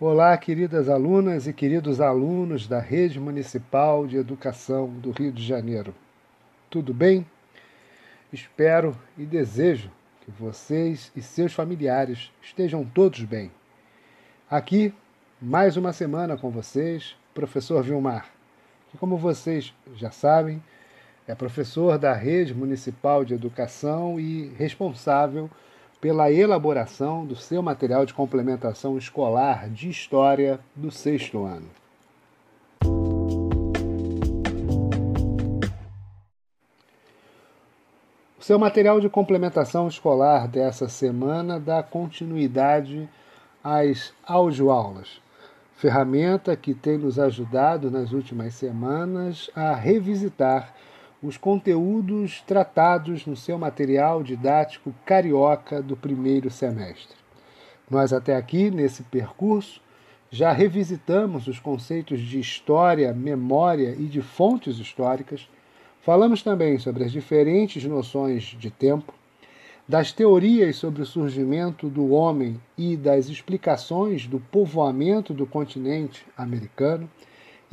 Olá, queridas alunas e queridos alunos da Rede Municipal de Educação do Rio de Janeiro. Tudo bem? Espero e desejo que vocês e seus familiares estejam todos bem. Aqui, mais uma semana com vocês, professor Vilmar, que, como vocês já sabem, é professor da Rede Municipal de Educação e responsável pela elaboração do seu material de complementação escolar de História do sexto ano. O seu material de complementação escolar dessa semana dá continuidade às audioaulas, ferramenta que tem nos ajudado nas últimas semanas a revisitar os conteúdos tratados no seu material didático carioca do primeiro semestre. Nós, até aqui, nesse percurso, já revisitamos os conceitos de história, memória e de fontes históricas. Falamos também sobre as diferentes noções de tempo, das teorias sobre o surgimento do homem e das explicações do povoamento do continente americano.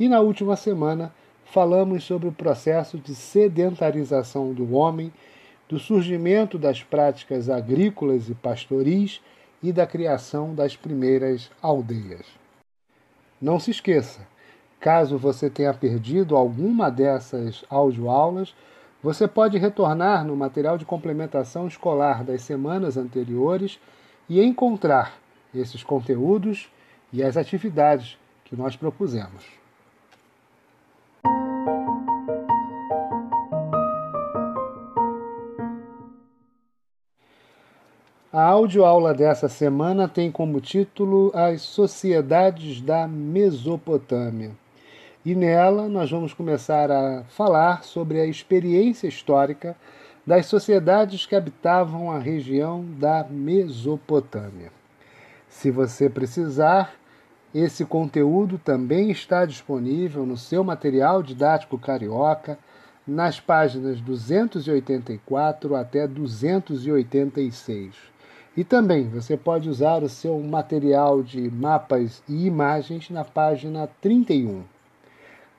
E na última semana, falamos sobre o processo de sedentarização do homem, do surgimento das práticas agrícolas e pastoris e da criação das primeiras aldeias. Não se esqueça, caso você tenha perdido alguma dessas audioaulas, você pode retornar no material de complementação escolar das semanas anteriores e encontrar esses conteúdos e as atividades que nós propusemos. A audioaula dessa semana tem como título As Sociedades da Mesopotâmia. E nela nós vamos começar a falar sobre a experiência histórica das sociedades que habitavam a região da Mesopotâmia. Se você precisar, esse conteúdo também está disponível no seu material didático carioca, nas páginas 284 até 286. E também você pode usar o seu material de mapas e imagens na página 31.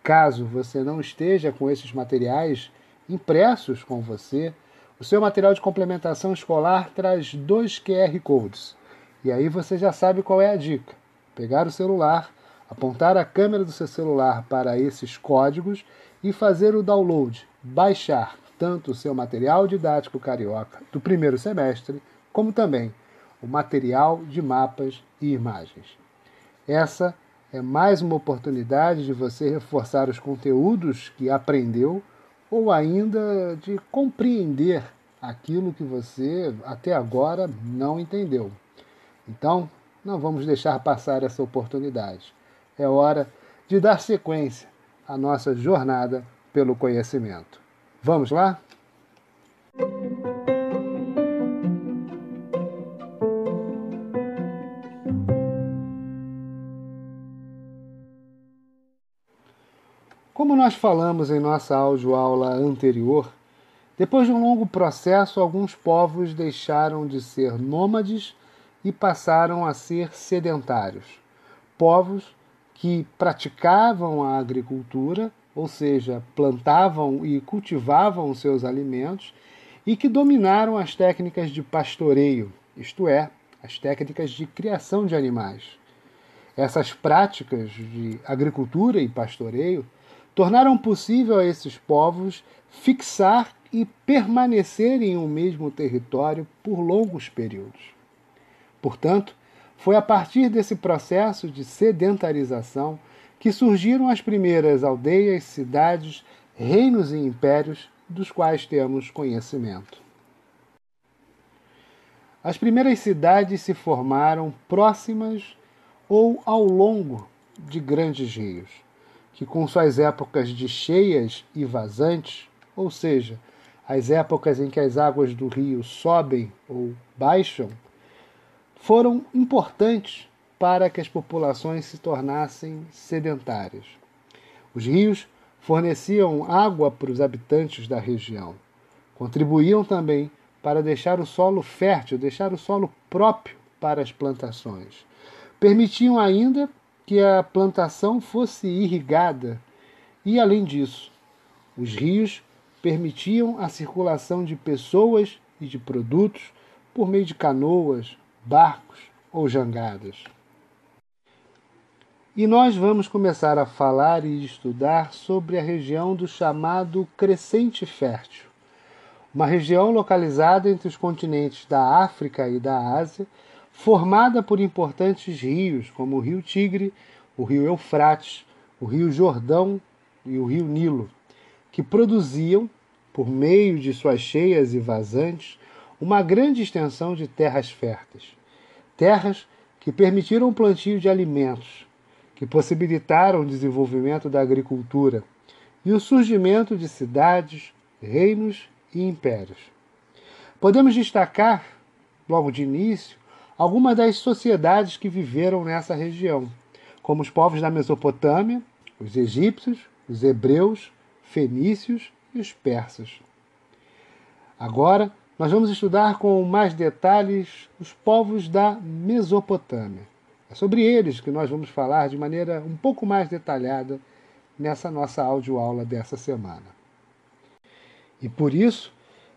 Caso você não esteja com esses materiais impressos com você, o seu material de complementação escolar traz dois QR Codes. E aí você já sabe qual é a dica: pegar o celular, apontar a câmera do seu celular para esses códigos e fazer o download, baixar tanto o seu material didático carioca do primeiro semestre como também o material de mapas e imagens. Essa é mais uma oportunidade de você reforçar os conteúdos que aprendeu ou ainda de compreender aquilo que você até agora não entendeu. Então, não vamos deixar passar essa oportunidade. É hora de dar sequência à nossa jornada pelo conhecimento. Vamos lá? Nós falamos em nossa audioaula anterior, depois de um longo processo, alguns povos deixaram de ser nômades e passaram a ser sedentários. Povos que praticavam a agricultura, ou seja, plantavam e cultivavam seus alimentos, e que dominaram as técnicas de pastoreio, isto é, as técnicas de criação de animais. Essas práticas de agricultura e pastoreio tornaram possível a esses povos fixar e permanecer em um mesmo território por longos períodos. Portanto, foi a partir desse processo de sedentarização que surgiram as primeiras aldeias, cidades, reinos e impérios dos quais temos conhecimento. As primeiras cidades se formaram próximas ou ao longo de grandes rios que, com suas épocas de cheias e vazantes, ou seja, as épocas em que as águas do rio sobem ou baixam, foram importantes para que as populações se tornassem sedentárias. Os rios forneciam água para os habitantes da região. Contribuíam também para deixar o solo fértil, deixar o solo próprio para as plantações. Permitiam ainda que a plantação fosse irrigada e, além disso, os rios permitiam a circulação de pessoas e de produtos por meio de canoas, barcos ou jangadas. E nós vamos começar a falar e estudar sobre a região do chamado Crescente Fértil, uma região localizada entre os continentes da África e da Ásia, formada por importantes rios como o Rio Tigre, o Rio Eufrates, o Rio Jordão e o Rio Nilo, que produziam, por meio de suas cheias e vazantes, uma grande extensão de terras férteis. Terras que permitiram o plantio de alimentos, que possibilitaram o desenvolvimento da agricultura e o surgimento de cidades, reinos e impérios. Podemos destacar, logo de início, algumas das sociedades que viveram nessa região, como os povos da Mesopotâmia, os egípcios, os hebreus, fenícios e os persas. Agora, nós vamos estudar com mais detalhes os povos da Mesopotâmia. É sobre eles que nós vamos falar de maneira um pouco mais detalhada nessa nossa audioaula dessa semana. E por isso,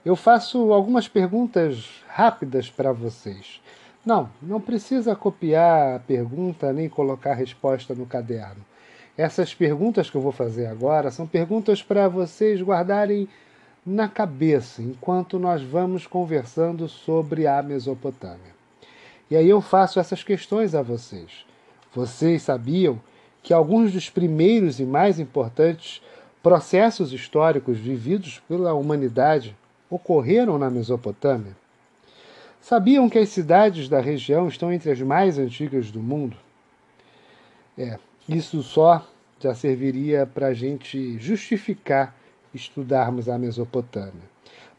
eu faço algumas perguntas rápidas para vocês. Não, não precisa copiar a pergunta nem colocar a resposta no caderno. Essas perguntas que eu vou fazer agora são perguntas para vocês guardarem na cabeça enquanto nós vamos conversando sobre a Mesopotâmia. E aí eu faço essas questões a vocês. Vocês sabiam que alguns dos primeiros e mais importantes processos históricos vividos pela humanidade ocorreram na Mesopotâmia? Sabiam que as cidades da região estão entre as mais antigas do mundo? É, isso só já serviria para a gente justificar estudarmos a Mesopotâmia.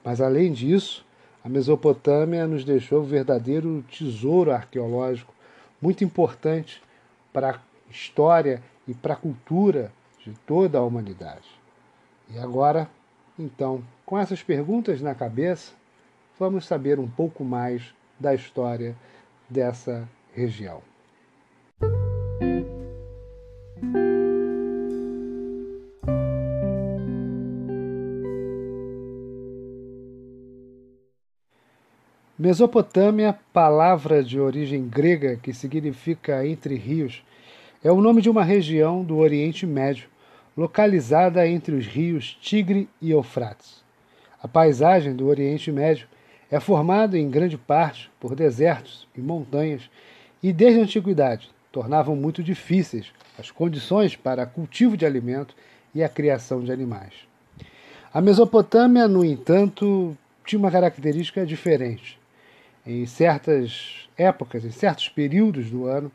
Mas além disso, a Mesopotâmia nos deixou um verdadeiro tesouro arqueológico muito importante para a história e para a cultura de toda a humanidade. E agora, então, com essas perguntas na cabeça, vamos saber um pouco mais da história dessa região. Mesopotâmia, palavra de origem grega que significa entre rios, é o nome de uma região do Oriente Médio, localizada entre os rios Tigre e Eufrates. A paisagem do Oriente Médio é formada em grande parte por desertos e montanhas e desde a antiguidade tornavam muito difíceis as condições para cultivo de alimento e a criação de animais. A Mesopotâmia, no entanto, tinha uma característica diferente em certas épocas, em certos períodos do ano,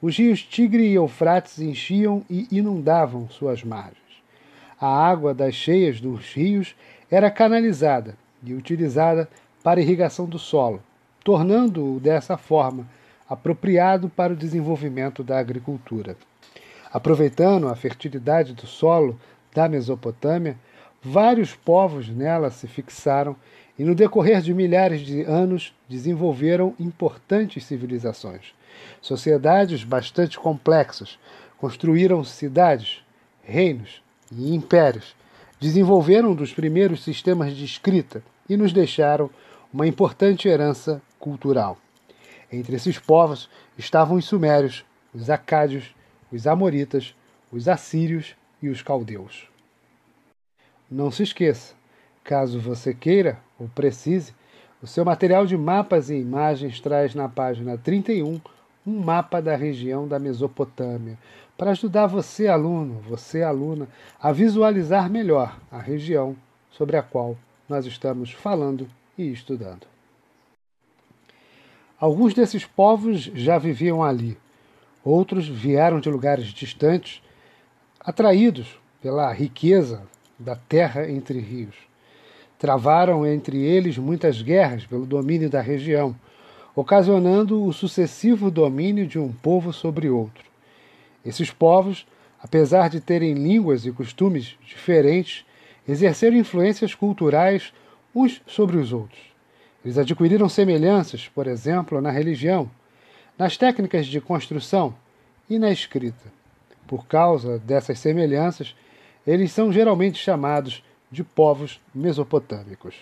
os rios Tigre e Eufrates enchiam e inundavam suas margens. A água das cheias dos rios era canalizada e utilizada para irrigação do solo, tornando-o dessa forma apropriado para o desenvolvimento da agricultura. Aproveitando a fertilidade do solo da Mesopotâmia, vários povos nela se fixaram e no decorrer de milhares de anos desenvolveram importantes civilizações. Sociedades bastante complexas construíram cidades, reinos e impérios, desenvolveram dos primeiros sistemas de escrita e nos deixaram uma importante herança cultural. Entre esses povos estavam os sumérios, os acádios, os amoritas, os assírios e os caldeus. Não se esqueça, caso você queira ou precise, o seu material de mapas e imagens traz na página 31 um mapa da região da Mesopotâmia, para ajudar você, aluno, você, aluna, a visualizar melhor a região sobre a qual nós estamos falando e estudando. Alguns desses povos já viviam ali, outros vieram de lugares distantes, atraídos pela riqueza da terra entre rios. Travaram entre eles muitas guerras pelo domínio da região, ocasionando o sucessivo domínio de um povo sobre outro. Esses povos, apesar de terem línguas e costumes diferentes, exerceram influências culturais uns sobre os outros. Eles adquiriram semelhanças, por exemplo, na religião. nas técnicas de construção e na escrita. Por causa dessas semelhanças, eles são geralmente chamados de povos mesopotâmicos.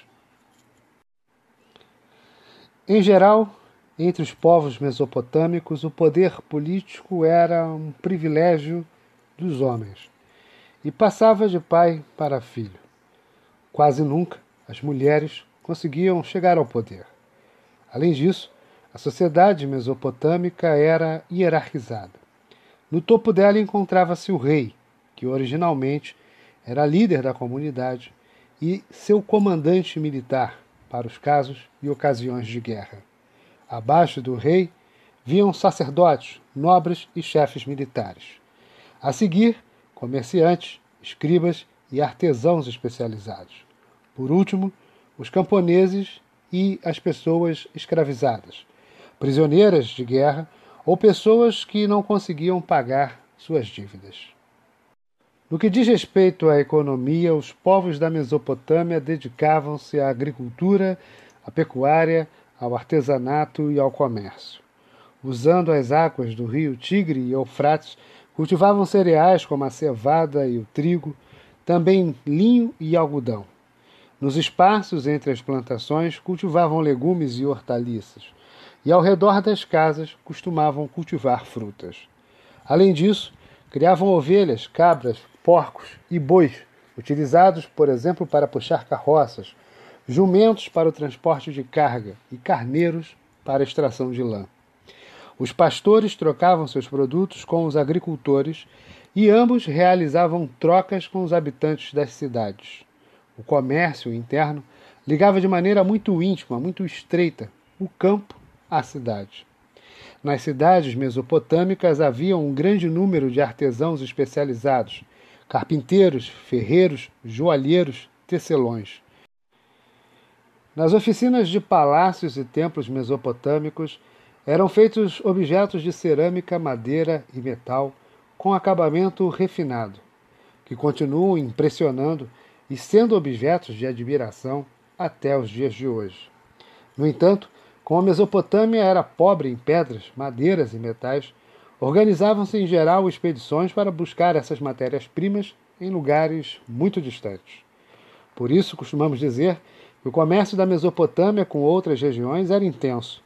Em geral, entre os povos mesopotâmicos, o poder político era um privilégio dos homens e passava de pai para filho. Quase nunca as mulheres conseguiam chegar ao poder. Além disso, a sociedade mesopotâmica era hierarquizada. No topo dela encontrava-se o rei, que originalmente era líder da comunidade, e seu comandante militar para os casos e ocasiões de guerra. Abaixo do rei viam sacerdotes, nobres e chefes militares. A seguir, comerciantes, escribas e artesãos especializados. Por último, os camponeses e as pessoas escravizadas, prisioneiras de guerra ou pessoas que não conseguiam pagar suas dívidas. No que diz respeito à economia, os povos da Mesopotâmia dedicavam-se à agricultura, à pecuária, ao artesanato e ao comércio. Usando as águas do rio Tigre e Eufrates, cultivavam cereais como a cevada e o trigo, também linho e algodão. Nos espaços entre as plantações, cultivavam legumes e hortaliças, e ao redor das casas costumavam cultivar frutas. Além disso, criavam ovelhas, cabras, porcos e bois, utilizados, por exemplo, para puxar carroças, jumentos para o transporte de carga e carneiros para extração de lã. Os pastores trocavam seus produtos com os agricultores e ambos realizavam trocas com os habitantes das cidades. O comércio interno ligava de maneira muito íntima, muito estreita, o campo à cidade. Nas cidades mesopotâmicas havia um grande número de artesãos especializados, carpinteiros, ferreiros, joalheiros, tecelões. Nas oficinas de palácios e templos mesopotâmicos eram feitos objetos de cerâmica, madeira e metal com acabamento refinado, que continuam impressionando e sendo objetos de admiração até os dias de hoje. No entanto, como a Mesopotâmia era pobre em pedras, madeiras e metais, Organizavam-se em geral expedições para buscar essas matérias-primas em lugares muito distantes. Por isso, costumamos dizer que o comércio da Mesopotâmia com outras regiões era intenso.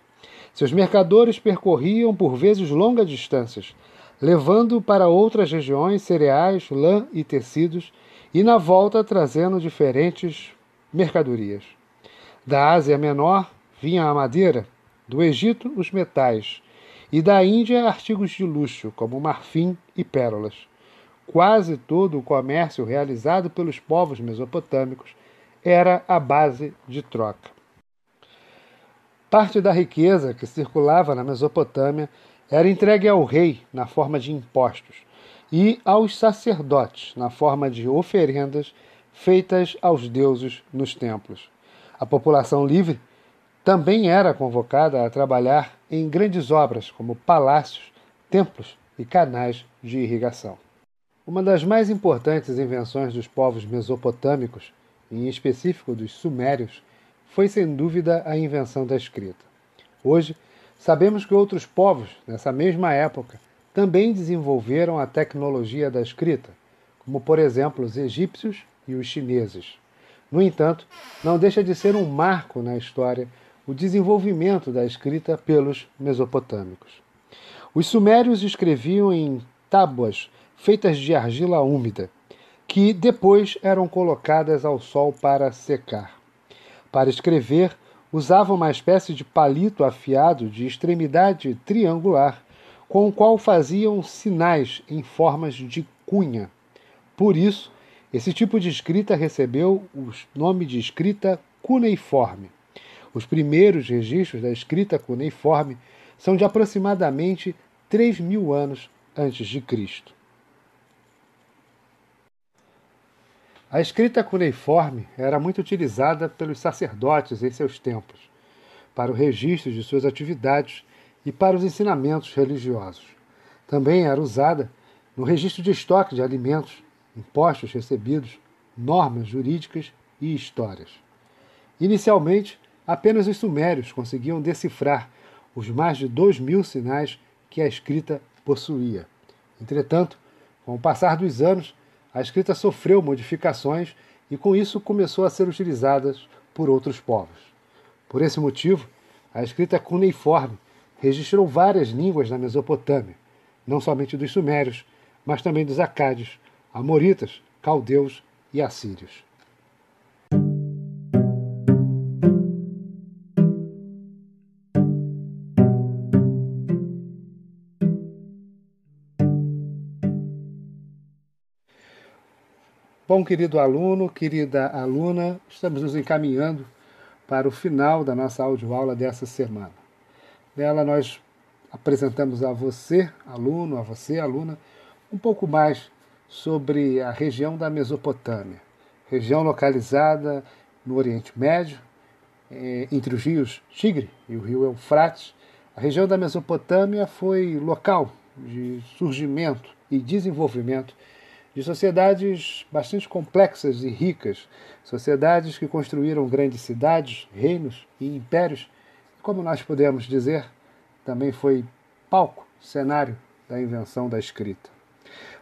Seus mercadores percorriam por vezes longas distâncias, levando para outras regiões cereais, lã e tecidos, e na volta trazendo diferentes mercadorias. Da Ásia Menor vinha a madeira, do Egito os metais, e da Índia artigos de luxo, como marfim e pérolas. Quase todo o comércio realizado pelos povos mesopotâmicos era a base de troca. Parte da riqueza que circulava na Mesopotâmia era entregue ao rei na forma de impostos e aos sacerdotes na forma de oferendas feitas aos deuses nos templos. A população livre também era convocada a trabalhar em grandes obras como palácios, templos e canais de irrigação. Uma das mais importantes invenções dos povos mesopotâmicos, em específico dos sumérios, foi sem dúvida a invenção da escrita. Hoje, sabemos que outros povos, nessa mesma época, também desenvolveram a tecnologia da escrita, como por exemplo os egípcios e os chineses. No entanto, não deixa de ser um marco na história o desenvolvimento da escrita pelos mesopotâmicos. Os sumérios escreviam em tábuas feitas de argila úmida, que depois eram colocadas ao sol para secar. Para escrever, usavam uma espécie de palito afiado de extremidade triangular, com o qual faziam sinais em formas de cunha. Por isso, esse tipo de escrita recebeu o nome de escrita cuneiforme. Os primeiros registros da escrita cuneiforme são de aproximadamente 3 mil anos antes de Cristo. A escrita cuneiforme era muito utilizada pelos sacerdotes em seus templos, para o registro de suas atividades e para os ensinamentos religiosos. Também era usada no registro de estoque de alimentos, impostos recebidos, normas jurídicas e histórias. Inicialmente, Apenas os sumérios conseguiam decifrar os mais de dois mil sinais que a escrita possuía. Entretanto, com o passar dos anos, a escrita sofreu modificações e com isso começou a ser utilizada por outros povos. Por esse motivo, a escrita cuneiforme registrou várias línguas na Mesopotâmia, não somente dos sumérios, mas também dos acádios, amoritas, caldeus e assírios. Bom, querido aluno, querida aluna, estamos nos encaminhando para o final da nossa audioaula dessa semana. Nela nós apresentamos a você, aluno, a você, aluna, um pouco mais sobre a região da Mesopotâmia, região localizada no Oriente Médio, eh, entre os rios Tigre e o rio Eufrates. A região da Mesopotâmia foi local de surgimento e desenvolvimento de sociedades bastante complexas e ricas, sociedades que construíram grandes cidades, reinos e impérios, como nós podemos dizer, também foi palco, cenário da invenção da escrita.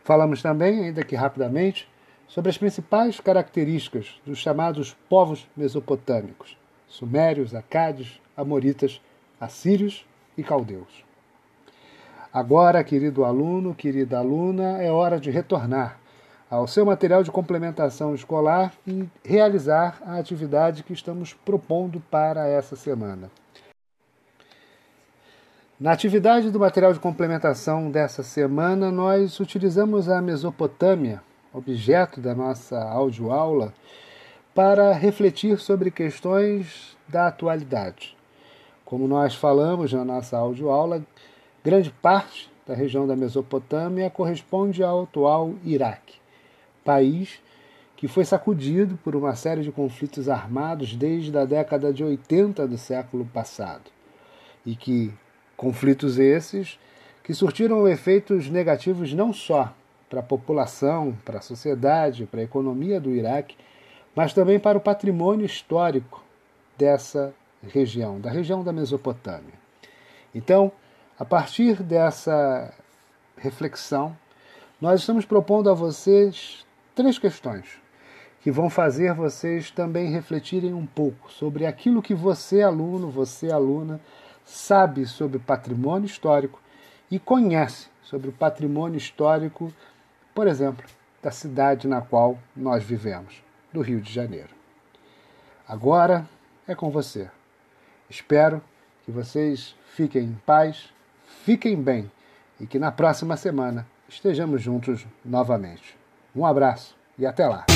Falamos também, ainda que rapidamente, sobre as principais características dos chamados povos mesopotâmicos: sumérios, acádios, amoritas, assírios e caldeus. Agora, querido aluno, querida aluna, é hora de retornar ao seu material de complementação escolar e realizar a atividade que estamos propondo para essa semana. Na atividade do material de complementação dessa semana, nós utilizamos a Mesopotâmia, objeto da nossa audioaula, para refletir sobre questões da atualidade. Como nós falamos na nossa audioaula, grande parte da região da Mesopotâmia corresponde ao atual Iraque país que foi sacudido por uma série de conflitos armados desde a década de 80 do século passado. E que conflitos esses que surtiram efeitos negativos não só para a população, para a sociedade, para a economia do Iraque, mas também para o patrimônio histórico dessa região, da região da Mesopotâmia. Então, a partir dessa reflexão, nós estamos propondo a vocês três questões que vão fazer vocês também refletirem um pouco sobre aquilo que você, aluno, você, aluna, sabe sobre patrimônio histórico e conhece sobre o patrimônio histórico, por exemplo, da cidade na qual nós vivemos, do Rio de Janeiro. Agora é com você. Espero que vocês fiquem em paz, fiquem bem e que na próxima semana estejamos juntos novamente. Um abraço e até lá!